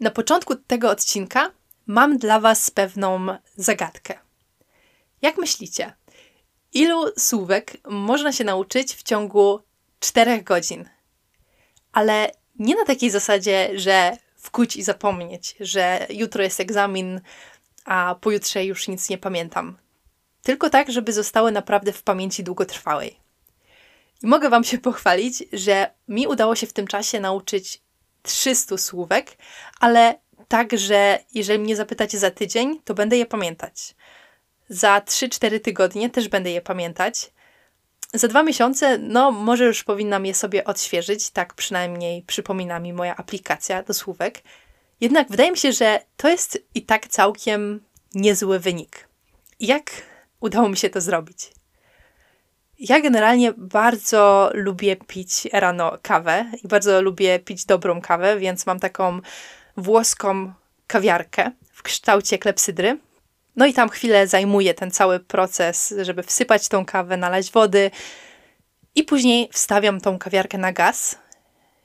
Na początku tego odcinka mam dla Was pewną zagadkę. Jak myślicie, ilu słówek można się nauczyć w ciągu 4 godzin? Ale nie na takiej zasadzie, że wkuć i zapomnieć, że jutro jest egzamin, a pojutrze już nic nie pamiętam. Tylko tak, żeby zostały naprawdę w pamięci długotrwałej. I mogę Wam się pochwalić, że mi udało się w tym czasie nauczyć 300 słówek, ale tak, że jeżeli mnie zapytacie za tydzień, to będę je pamiętać. Za 3-4 tygodnie też będę je pamiętać. Za dwa miesiące, no może już powinnam je sobie odświeżyć, tak przynajmniej przypomina mi moja aplikacja do słówek. Jednak wydaje mi się, że to jest i tak całkiem niezły wynik. Jak udało mi się to zrobić? Ja generalnie bardzo lubię pić rano kawę i bardzo lubię pić dobrą kawę, więc mam taką włoską kawiarkę w kształcie klepsydry. No i tam chwilę zajmuje ten cały proces, żeby wsypać tą kawę, nalać wody i później wstawiam tą kawiarkę na gaz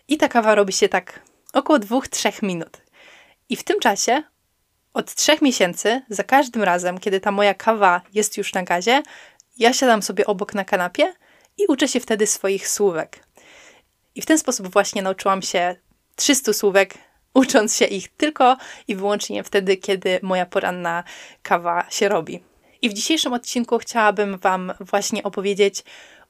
i ta kawa robi się tak około 2-3 minut. I w tym czasie od trzech miesięcy, za każdym razem, kiedy ta moja kawa jest już na gazie, ja siadam sobie obok na kanapie i uczę się wtedy swoich słówek. I w ten sposób właśnie nauczyłam się 300 słówek, ucząc się ich tylko i wyłącznie wtedy, kiedy moja poranna kawa się robi. I w dzisiejszym odcinku chciałabym Wam właśnie opowiedzieć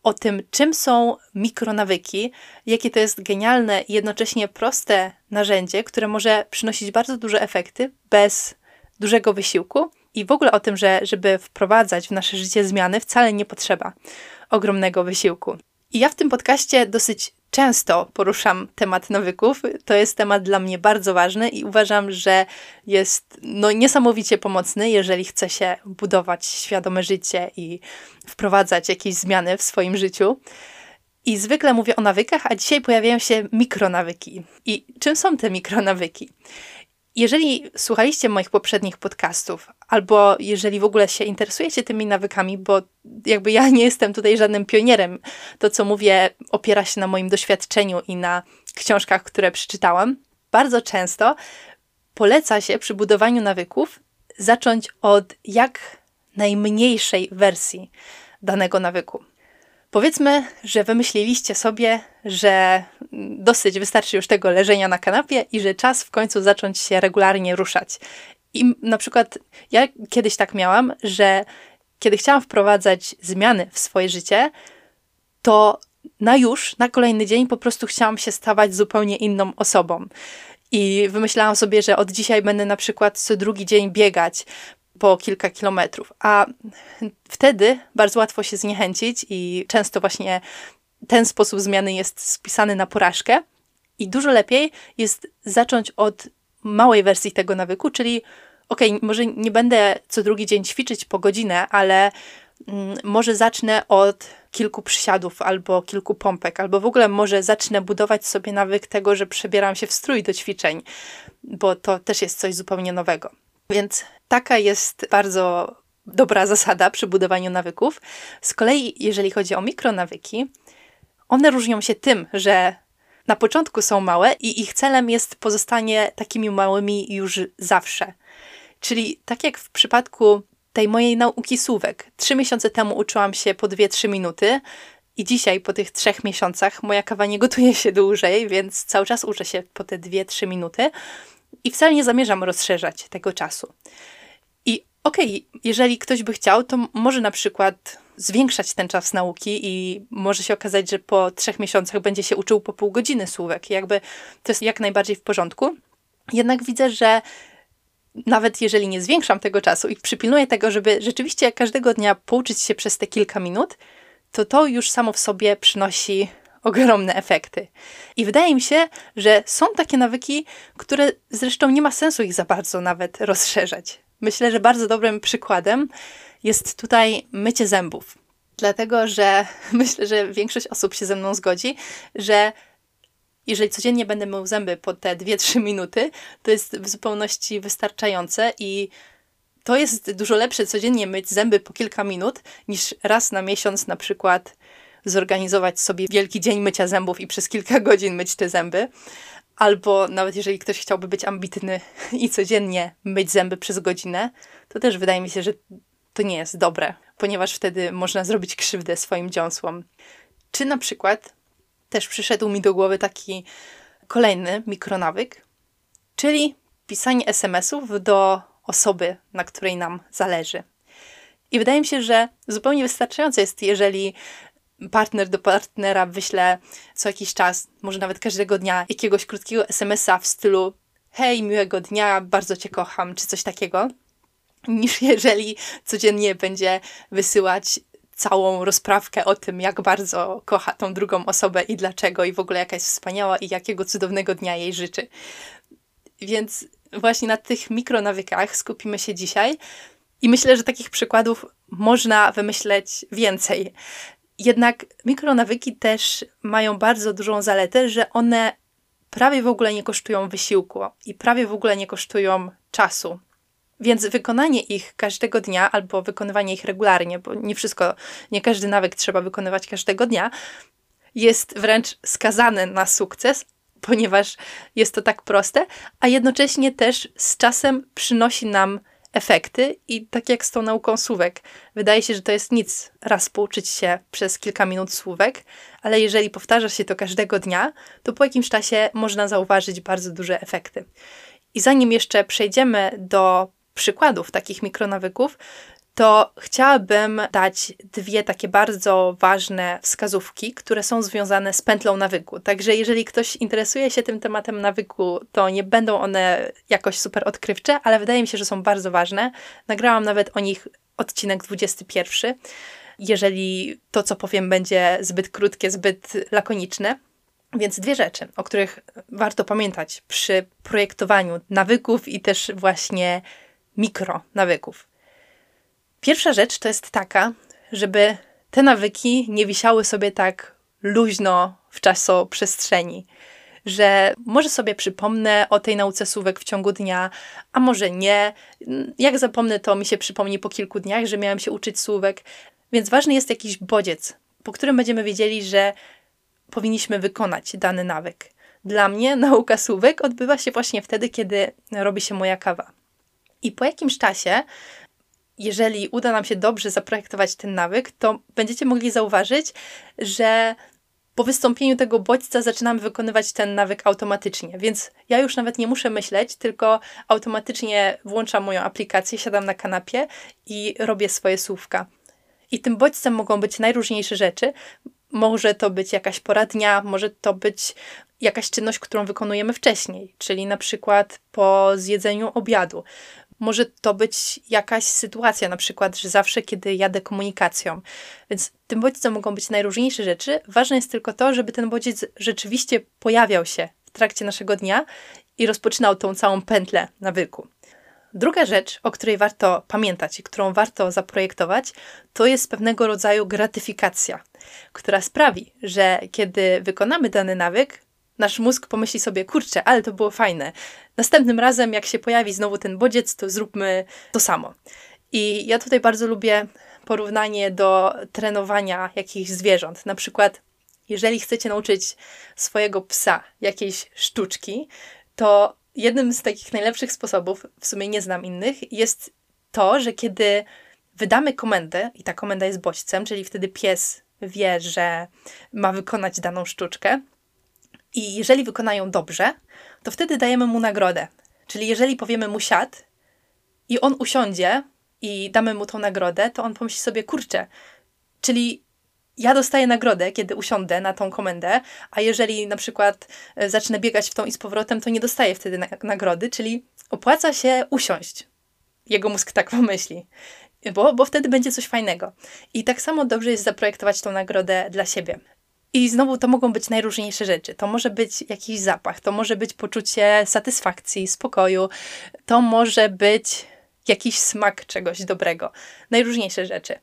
o tym, czym są mikronawyki, jakie to jest genialne i jednocześnie proste narzędzie, które może przynosić bardzo duże efekty bez dużego wysiłku i w ogóle o tym, że żeby wprowadzać w nasze życie zmiany, wcale nie potrzeba ogromnego wysiłku. I ja w tym podcaście dosyć często poruszam temat nawyków. To jest temat dla mnie bardzo ważny i uważam, że jest no, niesamowicie pomocny, jeżeli chce się budować świadome życie i wprowadzać jakieś zmiany w swoim życiu. I zwykle mówię o nawykach, a dzisiaj pojawiają się mikronawyki. I czym są te mikronawyki? Jeżeli słuchaliście moich poprzednich podcastów, albo jeżeli w ogóle się interesujecie tymi nawykami, bo jakby ja nie jestem tutaj żadnym pionierem, to co mówię opiera się na moim doświadczeniu i na książkach, które przeczytałam, bardzo często poleca się przy budowaniu nawyków zacząć od jak najmniejszej wersji danego nawyku. Powiedzmy, że wymyśliliście sobie, że dosyć wystarczy już tego leżenia na kanapie i że czas w końcu zacząć się regularnie ruszać. I na przykład ja kiedyś tak miałam, że kiedy chciałam wprowadzać zmiany w swoje życie, to na już, na kolejny dzień po prostu chciałam się stawać zupełnie inną osobą. I wymyślałam sobie, że od dzisiaj będę na przykład co drugi dzień biegać, po kilka kilometrów. A wtedy bardzo łatwo się zniechęcić i często właśnie ten sposób zmiany jest spisany na porażkę. I dużo lepiej jest zacząć od małej wersji tego nawyku, czyli ok, może nie będę co drugi dzień ćwiczyć po godzinę, ale mm, może zacznę od kilku przysiadów albo kilku pompek, albo w ogóle może zacznę budować sobie nawyk tego, że przebieram się w strój do ćwiczeń, bo to też jest coś zupełnie nowego. Więc taka jest bardzo dobra zasada przy budowaniu nawyków. Z kolei, jeżeli chodzi o mikronawyki, one różnią się tym, że na początku są małe i ich celem jest pozostanie takimi małymi już zawsze. Czyli tak jak w przypadku tej mojej nauki słówek. Trzy miesiące temu uczyłam się po 2-3 minuty i dzisiaj po tych trzech miesiącach moja kawa nie gotuje się dłużej, więc cały czas uczę się po te 2-3 minuty i wcale nie zamierzam rozszerzać tego czasu. Okej, okay, jeżeli ktoś by chciał, to może na przykład zwiększać ten czas nauki i może się okazać, że po trzech miesiącach będzie się uczył po pół godziny słówek. Jakby to jest jak najbardziej w porządku. Jednak widzę, że nawet jeżeli nie zwiększam tego czasu i przypilnuję tego, żeby rzeczywiście każdego dnia pouczyć się przez te kilka minut, to to już samo w sobie przynosi ogromne efekty. I wydaje mi się, że są takie nawyki, które zresztą nie ma sensu ich za bardzo nawet rozszerzać. Myślę, że bardzo dobrym przykładem jest tutaj mycie zębów. Dlatego, że myślę, że większość osób się ze mną zgodzi, że jeżeli codziennie będę mył zęby po te 2-3 minuty, to jest w zupełności wystarczające i to jest dużo lepsze codziennie myć zęby po kilka minut, niż raz na miesiąc na przykład zorganizować sobie wielki dzień mycia zębów i przez kilka godzin myć te zęby. Albo nawet jeżeli ktoś chciałby być ambitny i codziennie myć zęby przez godzinę, to też wydaje mi się, że to nie jest dobre, ponieważ wtedy można zrobić krzywdę swoim dziąsłom. Czy na przykład też przyszedł mi do głowy taki kolejny mikronawyk, czyli pisanie SMS-ów do osoby, na której nam zależy. I wydaje mi się, że zupełnie wystarczające jest, jeżeli partner do partnera wyśle co jakiś czas, może nawet każdego dnia, jakiegoś krótkiego SMS-a w stylu hej, miłego dnia, bardzo cię kocham, czy coś takiego, niż jeżeli codziennie będzie wysyłać całą rozprawkę o tym, jak bardzo kocha tą drugą osobę i dlaczego, i w ogóle jaka jest wspaniała i jakiego cudownego dnia jej życzy. Więc właśnie na tych mikronawykach skupimy się dzisiaj. I myślę, że takich przykładów można wymyśleć więcej. Jednak mikronawyki też mają bardzo dużą zaletę, że one prawie w ogóle nie kosztują wysiłku i prawie w ogóle nie kosztują czasu. Więc wykonanie ich każdego dnia albo wykonywanie ich regularnie, bo nie wszystko, nie każdy nawyk trzeba wykonywać każdego dnia, jest wręcz skazane na sukces, ponieważ jest to tak proste, a jednocześnie też z czasem przynosi nam efekty i tak jak z tą nauką słówek, wydaje się, że to jest nic raz pouczyć się przez kilka minut słówek, ale jeżeli powtarza się to każdego dnia, to po jakimś czasie można zauważyć bardzo duże efekty. I zanim jeszcze przejdziemy do przykładów takich mikronawyków, to chciałabym dać dwie takie bardzo ważne wskazówki, które są związane z pętlą nawyku. Także jeżeli ktoś interesuje się tym tematem nawyku, to nie będą one jakoś super odkrywcze, ale wydaje mi się, że są bardzo ważne. Nagrałam nawet o nich odcinek 21. Jeżeli to, co powiem, będzie zbyt krótkie, zbyt lakoniczne. Więc dwie rzeczy, o których warto pamiętać przy projektowaniu nawyków i też właśnie mikronawyków. Pierwsza rzecz to jest taka, żeby te nawyki nie wisiały sobie tak luźno w czasoprzestrzeni, że może sobie przypomnę o tej nauce słówek w ciągu dnia, a może nie. Jak zapomnę, to mi się przypomni po kilku dniach, że miałem się uczyć słówek, więc ważny jest jakiś bodziec, po którym będziemy wiedzieli, że powinniśmy wykonać dany nawyk. Dla mnie nauka słówek odbywa się właśnie wtedy, kiedy robi się moja kawa. I po jakimś czasie jeżeli uda nam się dobrze zaprojektować ten nawyk, to będziecie mogli zauważyć, że po wystąpieniu tego bodźca zaczynamy wykonywać ten nawyk automatycznie, więc ja już nawet nie muszę myśleć, tylko automatycznie włączam moją aplikację, siadam na kanapie i robię swoje słówka. I tym bodźcem mogą być najróżniejsze rzeczy. Może to być jakaś pora dnia, może to być jakaś czynność, którą wykonujemy wcześniej, czyli na przykład po zjedzeniu obiadu. Może to być jakaś sytuacja, na przykład, że zawsze, kiedy jadę komunikacją. Więc tym bodźcem mogą być najróżniejsze rzeczy. Ważne jest tylko to, żeby ten bodziec rzeczywiście pojawiał się w trakcie naszego dnia i rozpoczynał tą całą pętlę nawyku. Druga rzecz, o której warto pamiętać i którą warto zaprojektować, to jest pewnego rodzaju gratyfikacja, która sprawi, że kiedy wykonamy dany nawyk, nasz mózg pomyśli sobie, kurczę, ale to było fajne. Następnym razem, jak się pojawi znowu ten bodziec, to zróbmy to samo. I ja tutaj bardzo lubię porównanie do trenowania jakichś zwierząt. Na przykład, jeżeli chcecie nauczyć swojego psa jakiejś sztuczki, to jednym z takich najlepszych sposobów, w sumie nie znam innych, jest to, że kiedy wydamy komendę, i ta komenda jest bodźcem, czyli wtedy pies wie, że ma wykonać daną sztuczkę, i jeżeli wykonają dobrze, to wtedy dajemy mu nagrodę. Czyli jeżeli powiemy mu siad i on usiądzie i damy mu tą nagrodę, to on pomyśli sobie, kurczę, czyli ja dostaję nagrodę, kiedy usiądę na tą komendę, a jeżeli na przykład e, zacznę biegać w tą i z powrotem, to nie dostaję wtedy na nagrody, czyli opłaca się usiąść. Jego mózg tak pomyśli, bo, bo wtedy będzie coś fajnego. I tak samo dobrze jest zaprojektować tą nagrodę dla siebie. I znowu to mogą być najróżniejsze rzeczy. To może być jakiś zapach, to może być poczucie satysfakcji, spokoju, to może być jakiś smak czegoś dobrego. Najróżniejsze rzeczy.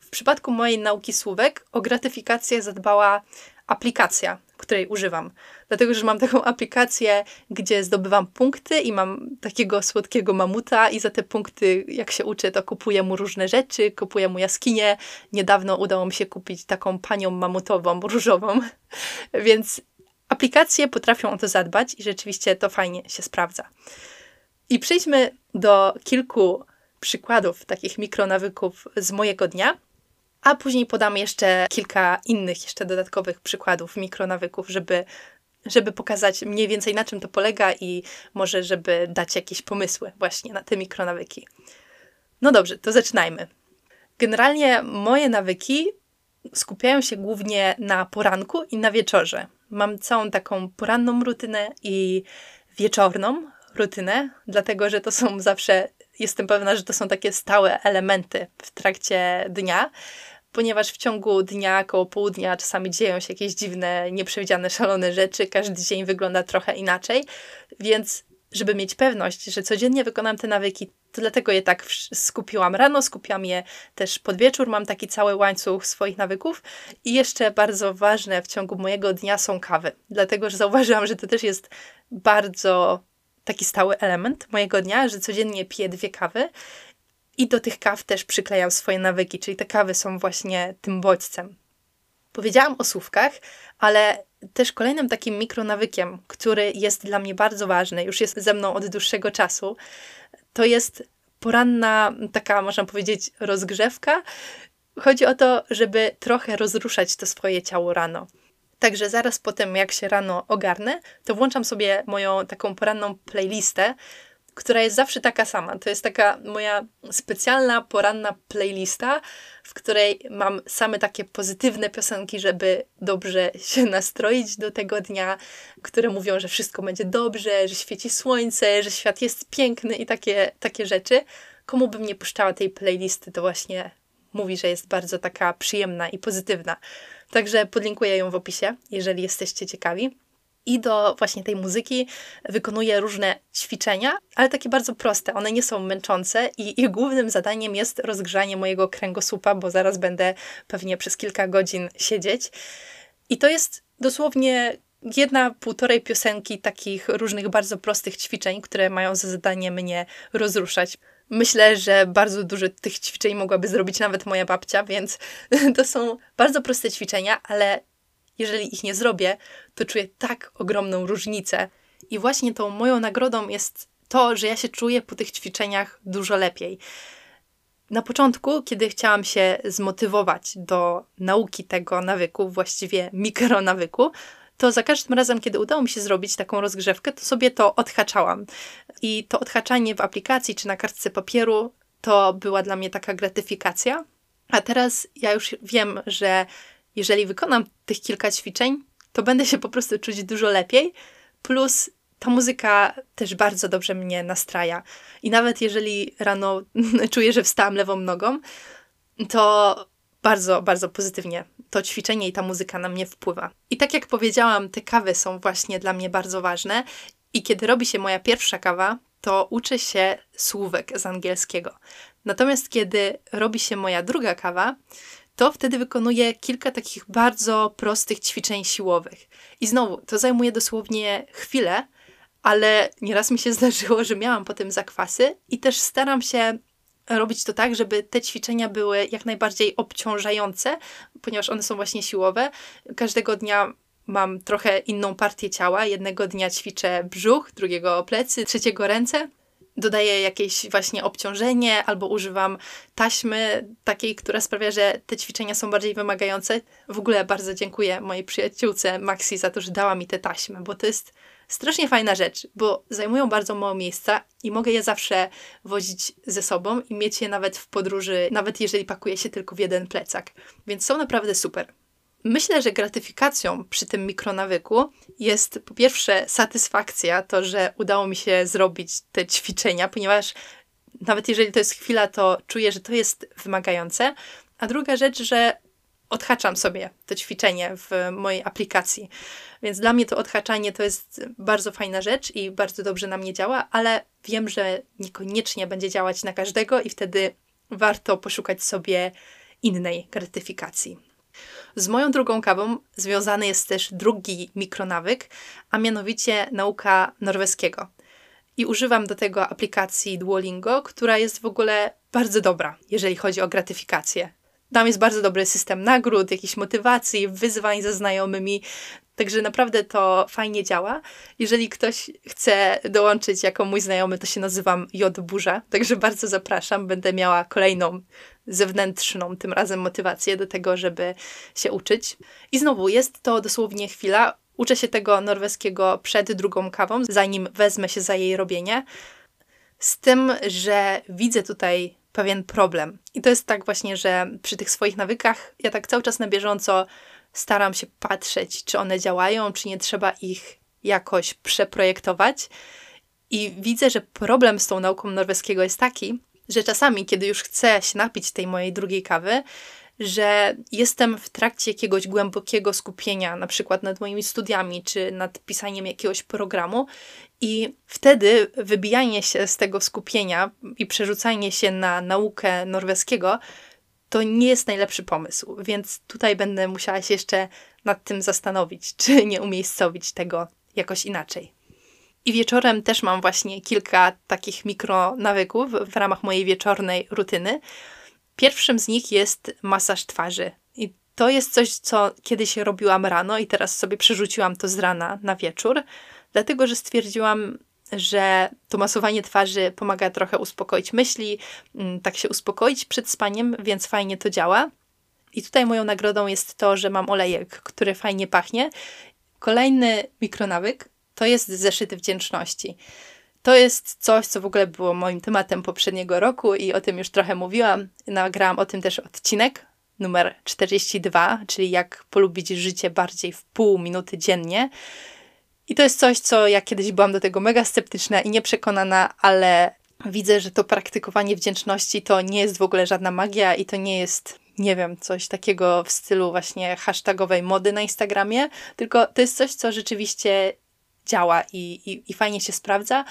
W przypadku mojej nauki słówek o gratyfikację zadbała aplikacja, której używam. Dlatego, że mam taką aplikację, gdzie zdobywam punkty i mam takiego słodkiego mamuta i za te punkty, jak się uczę, to kupuję mu różne rzeczy, kupuję mu jaskinię. Niedawno udało mi się kupić taką panią mamutową, różową, więc aplikacje potrafią o to zadbać i rzeczywiście to fajnie się sprawdza. I przejdźmy do kilku przykładów takich mikronawyków z mojego dnia, a później podam jeszcze kilka innych, jeszcze dodatkowych przykładów mikronawyków, żeby, żeby pokazać mniej więcej na czym to polega i może, żeby dać jakieś pomysły właśnie na te mikronawyki. No dobrze, to zaczynajmy. Generalnie moje nawyki skupiają się głównie na poranku i na wieczorze. Mam całą taką poranną rutynę i wieczorną rutynę, dlatego że to są zawsze, jestem pewna, że to są takie stałe elementy w trakcie dnia, ponieważ w ciągu dnia, koło południa czasami dzieją się jakieś dziwne, nieprzewidziane, szalone rzeczy, każdy dzień wygląda trochę inaczej, więc żeby mieć pewność, że codziennie wykonam te nawyki, to dlatego je tak skupiłam. Rano, skupiam je też pod wieczór, mam taki cały łańcuch swoich nawyków i jeszcze bardzo ważne w ciągu mojego dnia są kawy, dlatego że zauważyłam, że to też jest bardzo taki stały element mojego dnia, że codziennie piję dwie kawy i do tych kaw też przyklejam swoje nawyki, czyli te kawy są właśnie tym bodźcem. Powiedziałam o słówkach, ale też kolejnym takim mikronawykiem, który jest dla mnie bardzo ważny, już jest ze mną od dłuższego czasu, to jest poranna, taka można powiedzieć, rozgrzewka. Chodzi o to, żeby trochę rozruszać to swoje ciało rano. Także zaraz po tym, jak się rano ogarnę, to włączam sobie moją taką poranną playlistę, która jest zawsze taka sama. To jest taka moja specjalna poranna playlista, w której mam same takie pozytywne piosenki, żeby dobrze się nastroić do tego dnia, które mówią, że wszystko będzie dobrze, że świeci słońce, że świat jest piękny i takie, takie rzeczy. Komu bym nie puszczała tej playlisty, to właśnie mówi, że jest bardzo taka przyjemna i pozytywna. Także podlinkuję ją w opisie, jeżeli jesteście ciekawi. I do właśnie tej muzyki wykonuję różne ćwiczenia, ale takie bardzo proste. One nie są męczące i ich głównym zadaniem jest rozgrzanie mojego kręgosłupa, bo zaraz będę pewnie przez kilka godzin siedzieć. I to jest dosłownie jedna, półtorej piosenki takich różnych bardzo prostych ćwiczeń, które mają za zadanie mnie rozruszać. Myślę, że bardzo dużo tych ćwiczeń mogłaby zrobić nawet moja babcia, więc to są bardzo proste ćwiczenia, ale jeżeli ich nie zrobię, to czuję tak ogromną różnicę. I właśnie tą moją nagrodą jest to, że ja się czuję po tych ćwiczeniach dużo lepiej. Na początku, kiedy chciałam się zmotywować do nauki tego nawyku, właściwie mikronawyku, to za każdym razem, kiedy udało mi się zrobić taką rozgrzewkę, to sobie to odhaczałam. I to odhaczanie w aplikacji czy na kartce papieru to była dla mnie taka gratyfikacja. A teraz ja już wiem, że jeżeli wykonam tych kilka ćwiczeń, to będę się po prostu czuć dużo lepiej. Plus ta muzyka też bardzo dobrze mnie nastraja. I nawet jeżeli rano czuję, że wstałam lewą nogą, to bardzo, bardzo pozytywnie to ćwiczenie i ta muzyka na mnie wpływa. I tak jak powiedziałam, te kawy są właśnie dla mnie bardzo ważne. I kiedy robi się moja pierwsza kawa, to uczę się słówek z angielskiego. Natomiast kiedy robi się moja druga kawa, to wtedy wykonuję kilka takich bardzo prostych ćwiczeń siłowych. I znowu, to zajmuje dosłownie chwilę, ale nieraz mi się zdarzyło, że miałam potem zakwasy i też staram się robić to tak, żeby te ćwiczenia były jak najbardziej obciążające, ponieważ one są właśnie siłowe. Każdego dnia mam trochę inną partię ciała. Jednego dnia ćwiczę brzuch, drugiego plecy, trzeciego ręce dodaję jakieś właśnie obciążenie albo używam taśmy takiej, która sprawia, że te ćwiczenia są bardziej wymagające. W ogóle bardzo dziękuję mojej przyjaciółce Maxi za to, że dała mi te taśmy, bo to jest strasznie fajna rzecz, bo zajmują bardzo mało miejsca i mogę je zawsze wozić ze sobą i mieć je nawet w podróży, nawet jeżeli pakuję się tylko w jeden plecak. Więc są naprawdę super. Myślę, że gratyfikacją przy tym mikronawyku jest po pierwsze satysfakcja, to, że udało mi się zrobić te ćwiczenia, ponieważ nawet jeżeli to jest chwila, to czuję, że to jest wymagające. A druga rzecz, że odhaczam sobie to ćwiczenie w mojej aplikacji. Więc dla mnie to odhaczanie to jest bardzo fajna rzecz i bardzo dobrze na mnie działa, ale wiem, że niekoniecznie będzie działać na każdego i wtedy warto poszukać sobie innej gratyfikacji. Z moją drugą kawą związany jest też drugi mikronawyk, a mianowicie nauka norweskiego. I używam do tego aplikacji Duolingo, która jest w ogóle bardzo dobra, jeżeli chodzi o gratyfikację. Tam jest bardzo dobry system nagród, jakichś motywacji, wyzwań ze znajomymi. Także naprawdę to fajnie działa. Jeżeli ktoś chce dołączyć jako mój znajomy, to się nazywam J Burza, także bardzo zapraszam. Będę miała kolejną zewnętrzną tym razem motywację do tego, żeby się uczyć. I znowu jest to dosłownie chwila. Uczę się tego norweskiego przed drugą kawą, zanim wezmę się za jej robienie. Z tym, że widzę tutaj pewien problem. I to jest tak właśnie, że przy tych swoich nawykach ja tak cały czas na bieżąco staram się patrzeć, czy one działają, czy nie trzeba ich jakoś przeprojektować. I widzę, że problem z tą nauką norweskiego jest taki, że czasami, kiedy już chcę się napić tej mojej drugiej kawy, że jestem w trakcie jakiegoś głębokiego skupienia, na przykład nad moimi studiami, czy nad pisaniem jakiegoś programu, i wtedy wybijanie się z tego skupienia i przerzucanie się na naukę norweskiego to nie jest najlepszy pomysł, więc tutaj będę musiała się jeszcze nad tym zastanowić, czy nie umiejscowić tego jakoś inaczej. I wieczorem też mam właśnie kilka takich mikronawyków w ramach mojej wieczornej rutyny. Pierwszym z nich jest masaż twarzy. I to jest coś, co kiedyś robiłam rano i teraz sobie przerzuciłam to z rana na wieczór, dlatego że stwierdziłam, że to masowanie twarzy pomaga trochę uspokoić myśli, mm, tak się uspokoić przed spaniem, więc fajnie to działa. I tutaj moją nagrodą jest to, że mam olejek, który fajnie pachnie. Kolejny mikronawyk to jest zeszyty wdzięczności. To jest coś, co w ogóle było moim tematem poprzedniego roku i o tym już trochę mówiłam. Nagrałam o tym też odcinek numer 42, czyli jak polubić życie bardziej w pół minuty dziennie. I to jest coś, co ja kiedyś byłam do tego mega sceptyczna i nieprzekonana, ale widzę, że to praktykowanie wdzięczności to nie jest w ogóle żadna magia i to nie jest, nie wiem, coś takiego w stylu właśnie hashtagowej mody na Instagramie, tylko to jest coś, co rzeczywiście działa i, i, i fajnie się sprawdza.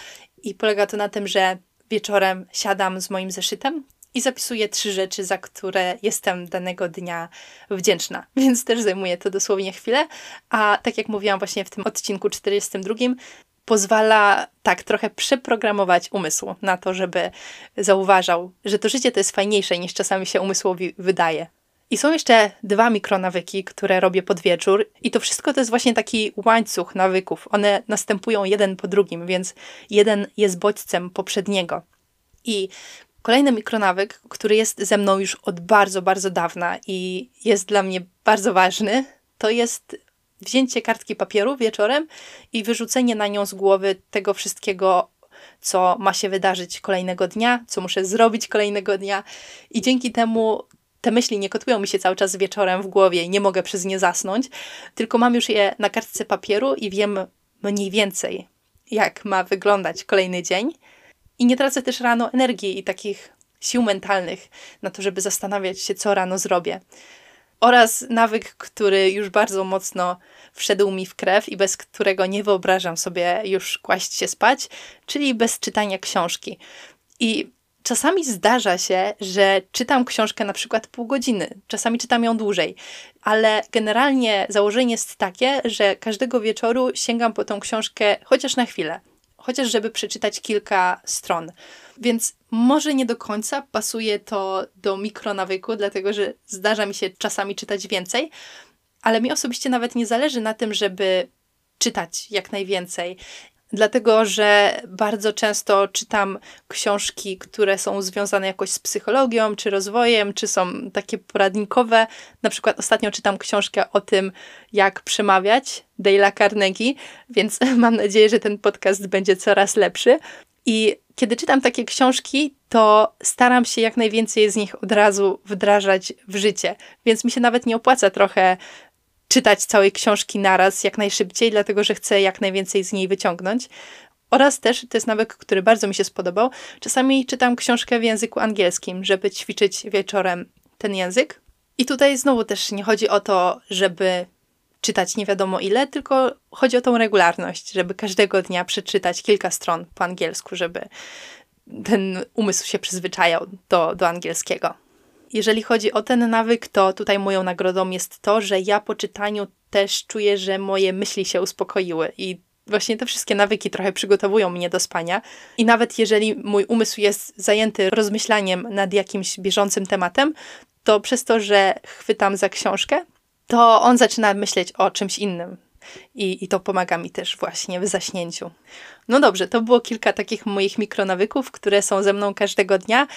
I polega to na tym, że wieczorem siadam z moim zeszytem i zapisuję trzy rzeczy, za które jestem danego dnia wdzięczna. Więc też zajmuje to dosłownie chwilę. A tak jak mówiłam właśnie w tym odcinku 42, pozwala tak trochę przeprogramować umysł na to, żeby zauważał, że to życie to jest fajniejsze niż czasami się umysłowi wydaje. I są jeszcze dwa mikronawyki, które robię pod wieczór, i to wszystko to jest właśnie taki łańcuch nawyków. One następują jeden po drugim, więc jeden jest bodźcem poprzedniego. I kolejny mikronawyk, który jest ze mną już od bardzo, bardzo dawna i jest dla mnie bardzo ważny, to jest wzięcie kartki papieru wieczorem i wyrzucenie na nią z głowy tego wszystkiego, co ma się wydarzyć kolejnego dnia, co muszę zrobić kolejnego dnia. I dzięki temu te myśli nie kotują mi się cały czas wieczorem w głowie i nie mogę przez nie zasnąć, tylko mam już je na kartce papieru i wiem mniej więcej, jak ma wyglądać kolejny dzień. I nie tracę też rano energii i takich sił mentalnych na to, żeby zastanawiać się, co rano zrobię. Oraz nawyk, który już bardzo mocno wszedł mi w krew i bez którego nie wyobrażam sobie już kłaść się spać, czyli bez czytania książki. I Czasami zdarza się, że czytam książkę na przykład pół godziny, czasami czytam ją dłużej, ale generalnie założenie jest takie, że każdego wieczoru sięgam po tą książkę chociaż na chwilę, chociaż żeby przeczytać kilka stron. Więc może nie do końca pasuje to do mikronawyku, dlatego że zdarza mi się czasami czytać więcej, ale mi osobiście nawet nie zależy na tym, żeby czytać jak najwięcej dlatego że bardzo często czytam książki, które są związane jakoś z psychologią, czy rozwojem, czy są takie poradnikowe. Na przykład ostatnio czytam książkę o tym, jak przemawiać Dale'a Carnegie, więc mam nadzieję, że ten podcast będzie coraz lepszy. I kiedy czytam takie książki, to staram się jak najwięcej z nich od razu wdrażać w życie. Więc mi się nawet nie opłaca trochę czytać całej książki naraz jak najszybciej, dlatego że chcę jak najwięcej z niej wyciągnąć. Oraz też, to jest nawyk, który bardzo mi się spodobał, czasami czytam książkę w języku angielskim, żeby ćwiczyć wieczorem ten język. I tutaj znowu też nie chodzi o to, żeby czytać nie wiadomo ile, tylko chodzi o tą regularność, żeby każdego dnia przeczytać kilka stron po angielsku, żeby ten umysł się przyzwyczajał do, do angielskiego jeżeli chodzi o ten nawyk, to tutaj moją nagrodą jest to, że ja po czytaniu też czuję, że moje myśli się uspokoiły i właśnie te wszystkie nawyki trochę przygotowują mnie do spania. I nawet jeżeli mój umysł jest zajęty rozmyślaniem nad jakimś bieżącym tematem, to przez to, że chwytam za książkę, to on zaczyna myśleć o czymś innym. I, I to pomaga mi też właśnie w zaśnięciu. No dobrze, to było kilka takich moich mikronawyków, które są ze mną każdego dnia.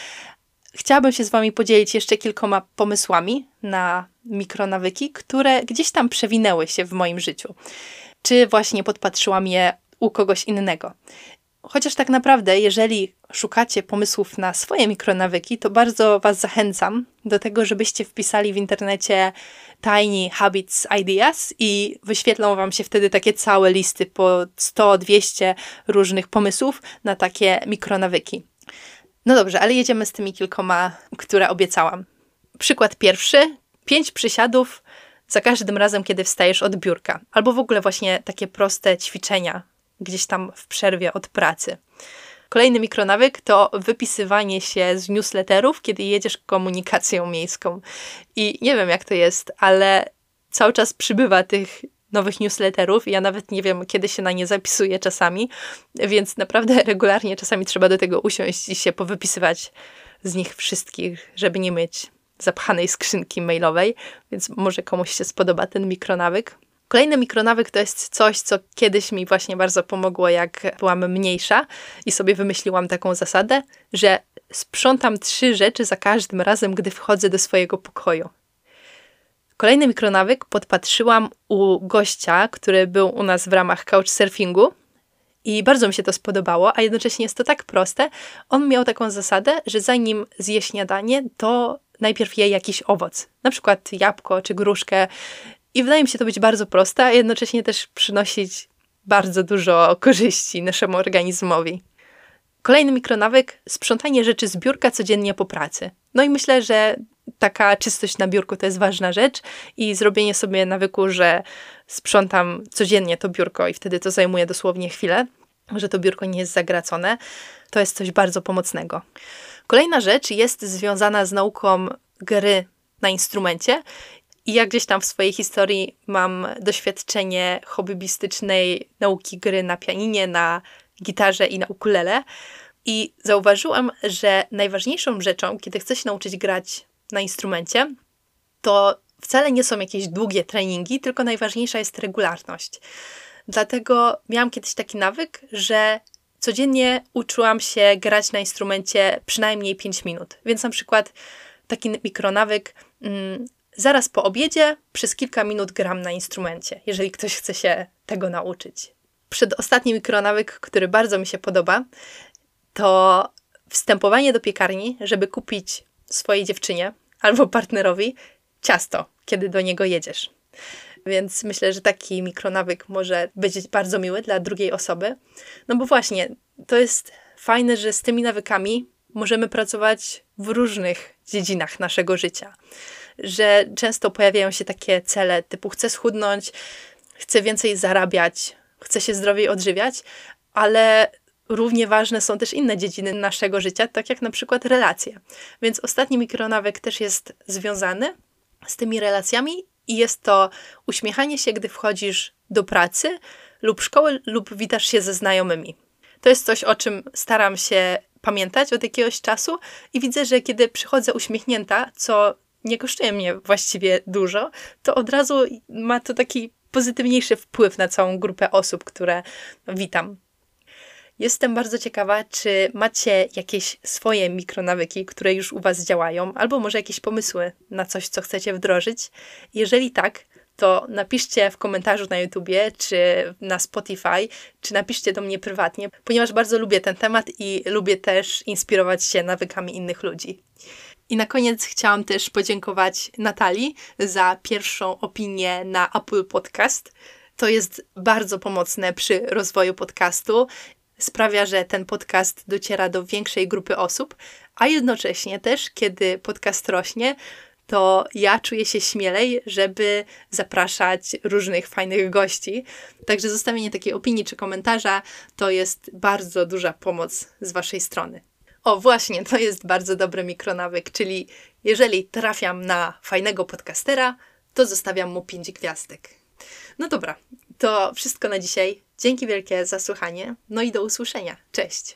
Chciałabym się z Wami podzielić jeszcze kilkoma pomysłami na mikronawyki, które gdzieś tam przewinęły się w moim życiu. Czy właśnie podpatrzyłam je u kogoś innego. Chociaż tak naprawdę, jeżeli szukacie pomysłów na swoje mikronawyki, to bardzo Was zachęcam do tego, żebyście wpisali w internecie Tiny Habits Ideas i wyświetlą Wam się wtedy takie całe listy po 100-200 różnych pomysłów na takie mikronawyki. No dobrze, ale jedziemy z tymi kilkoma, które obiecałam. Przykład pierwszy: pięć przysiadów za każdym razem, kiedy wstajesz od biurka, albo w ogóle właśnie takie proste ćwiczenia gdzieś tam w przerwie od pracy. Kolejny mikronawyk to wypisywanie się z newsletterów, kiedy jedziesz komunikacją miejską. I nie wiem, jak to jest, ale cały czas przybywa tych nowych newsletterów. Ja nawet nie wiem, kiedy się na nie zapisuję czasami, więc naprawdę regularnie czasami trzeba do tego usiąść i się powypisywać z nich wszystkich, żeby nie mieć zapchanej skrzynki mailowej, więc może komuś się spodoba ten mikronawyk. Kolejny mikronawyk to jest coś, co kiedyś mi właśnie bardzo pomogło, jak byłam mniejsza i sobie wymyśliłam taką zasadę, że sprzątam trzy rzeczy za każdym razem, gdy wchodzę do swojego pokoju. Kolejny mikronawyk podpatrzyłam u gościa, który był u nas w ramach couchsurfingu i bardzo mi się to spodobało, a jednocześnie jest to tak proste. On miał taką zasadę, że zanim zje śniadanie, to najpierw je jakiś owoc, na przykład jabłko czy gruszkę i wydaje mi się to być bardzo proste, a jednocześnie też przynosić bardzo dużo korzyści naszemu organizmowi. Kolejny mikronawyk sprzątanie rzeczy z biurka codziennie po pracy. No i myślę, że taka czystość na biurku to jest ważna rzecz i zrobienie sobie nawyku, że sprzątam codziennie to biurko i wtedy to zajmuje dosłownie chwilę, że to biurko nie jest zagracone, to jest coś bardzo pomocnego. Kolejna rzecz jest związana z nauką gry na instrumencie i ja gdzieś tam w swojej historii mam doświadczenie hobbystycznej nauki gry na pianinie, na gitarze i na ukulele. I zauważyłam, że najważniejszą rzeczą, kiedy chcę się nauczyć grać na instrumencie, to wcale nie są jakieś długie treningi, tylko najważniejsza jest regularność. Dlatego miałam kiedyś taki nawyk, że codziennie uczyłam się grać na instrumencie przynajmniej 5 minut. Więc na przykład taki mikronawyk, mm, zaraz po obiedzie przez kilka minut gram na instrumencie, jeżeli ktoś chce się tego nauczyć. Przedostatni mikronawyk, który bardzo mi się podoba, to wstępowanie do piekarni, żeby kupić swojej dziewczynie albo partnerowi ciasto, kiedy do niego jedziesz. Więc myślę, że taki mikronawyk może być bardzo miły dla drugiej osoby. No bo właśnie, to jest fajne, że z tymi nawykami możemy pracować w różnych dziedzinach naszego życia że często pojawiają się takie cele typu chcę schudnąć, chcę więcej zarabiać, chcę się zdrowiej odżywiać, ale równie ważne są też inne dziedziny naszego życia, tak jak na przykład relacje. Więc ostatni mikronawyk też jest związany z tymi relacjami i jest to uśmiechanie się, gdy wchodzisz do pracy lub szkoły lub witasz się ze znajomymi. To jest coś, o czym staram się pamiętać od jakiegoś czasu i widzę, że kiedy przychodzę uśmiechnięta, co nie kosztuje mnie właściwie dużo, to od razu ma to taki pozytywniejszy wpływ na całą grupę osób, które witam. Jestem bardzo ciekawa, czy macie jakieś swoje mikronawyki, które już u Was działają, albo może jakieś pomysły na coś, co chcecie wdrożyć. Jeżeli tak, to napiszcie w komentarzu na YouTubie, czy na Spotify, czy napiszcie do mnie prywatnie, ponieważ bardzo lubię ten temat i lubię też inspirować się nawykami innych ludzi. I na koniec chciałam też podziękować Natalii za pierwszą opinię na Apple Podcast. To jest bardzo pomocne przy rozwoju podcastu. Sprawia, że ten podcast dociera do większej grupy osób, a jednocześnie też, kiedy podcast rośnie, to ja czuję się śmielej, żeby zapraszać różnych fajnych gości. Także zostawienie takiej opinii czy komentarza to jest bardzo duża pomoc z Waszej strony. O, właśnie, to jest bardzo dobry mikronawyk, czyli jeżeli trafiam na fajnego podcastera, to zostawiam mu 5 gwiazdek. No dobra, to wszystko na dzisiaj. Dzięki wielkie za słuchanie, no i do usłyszenia. Cześć!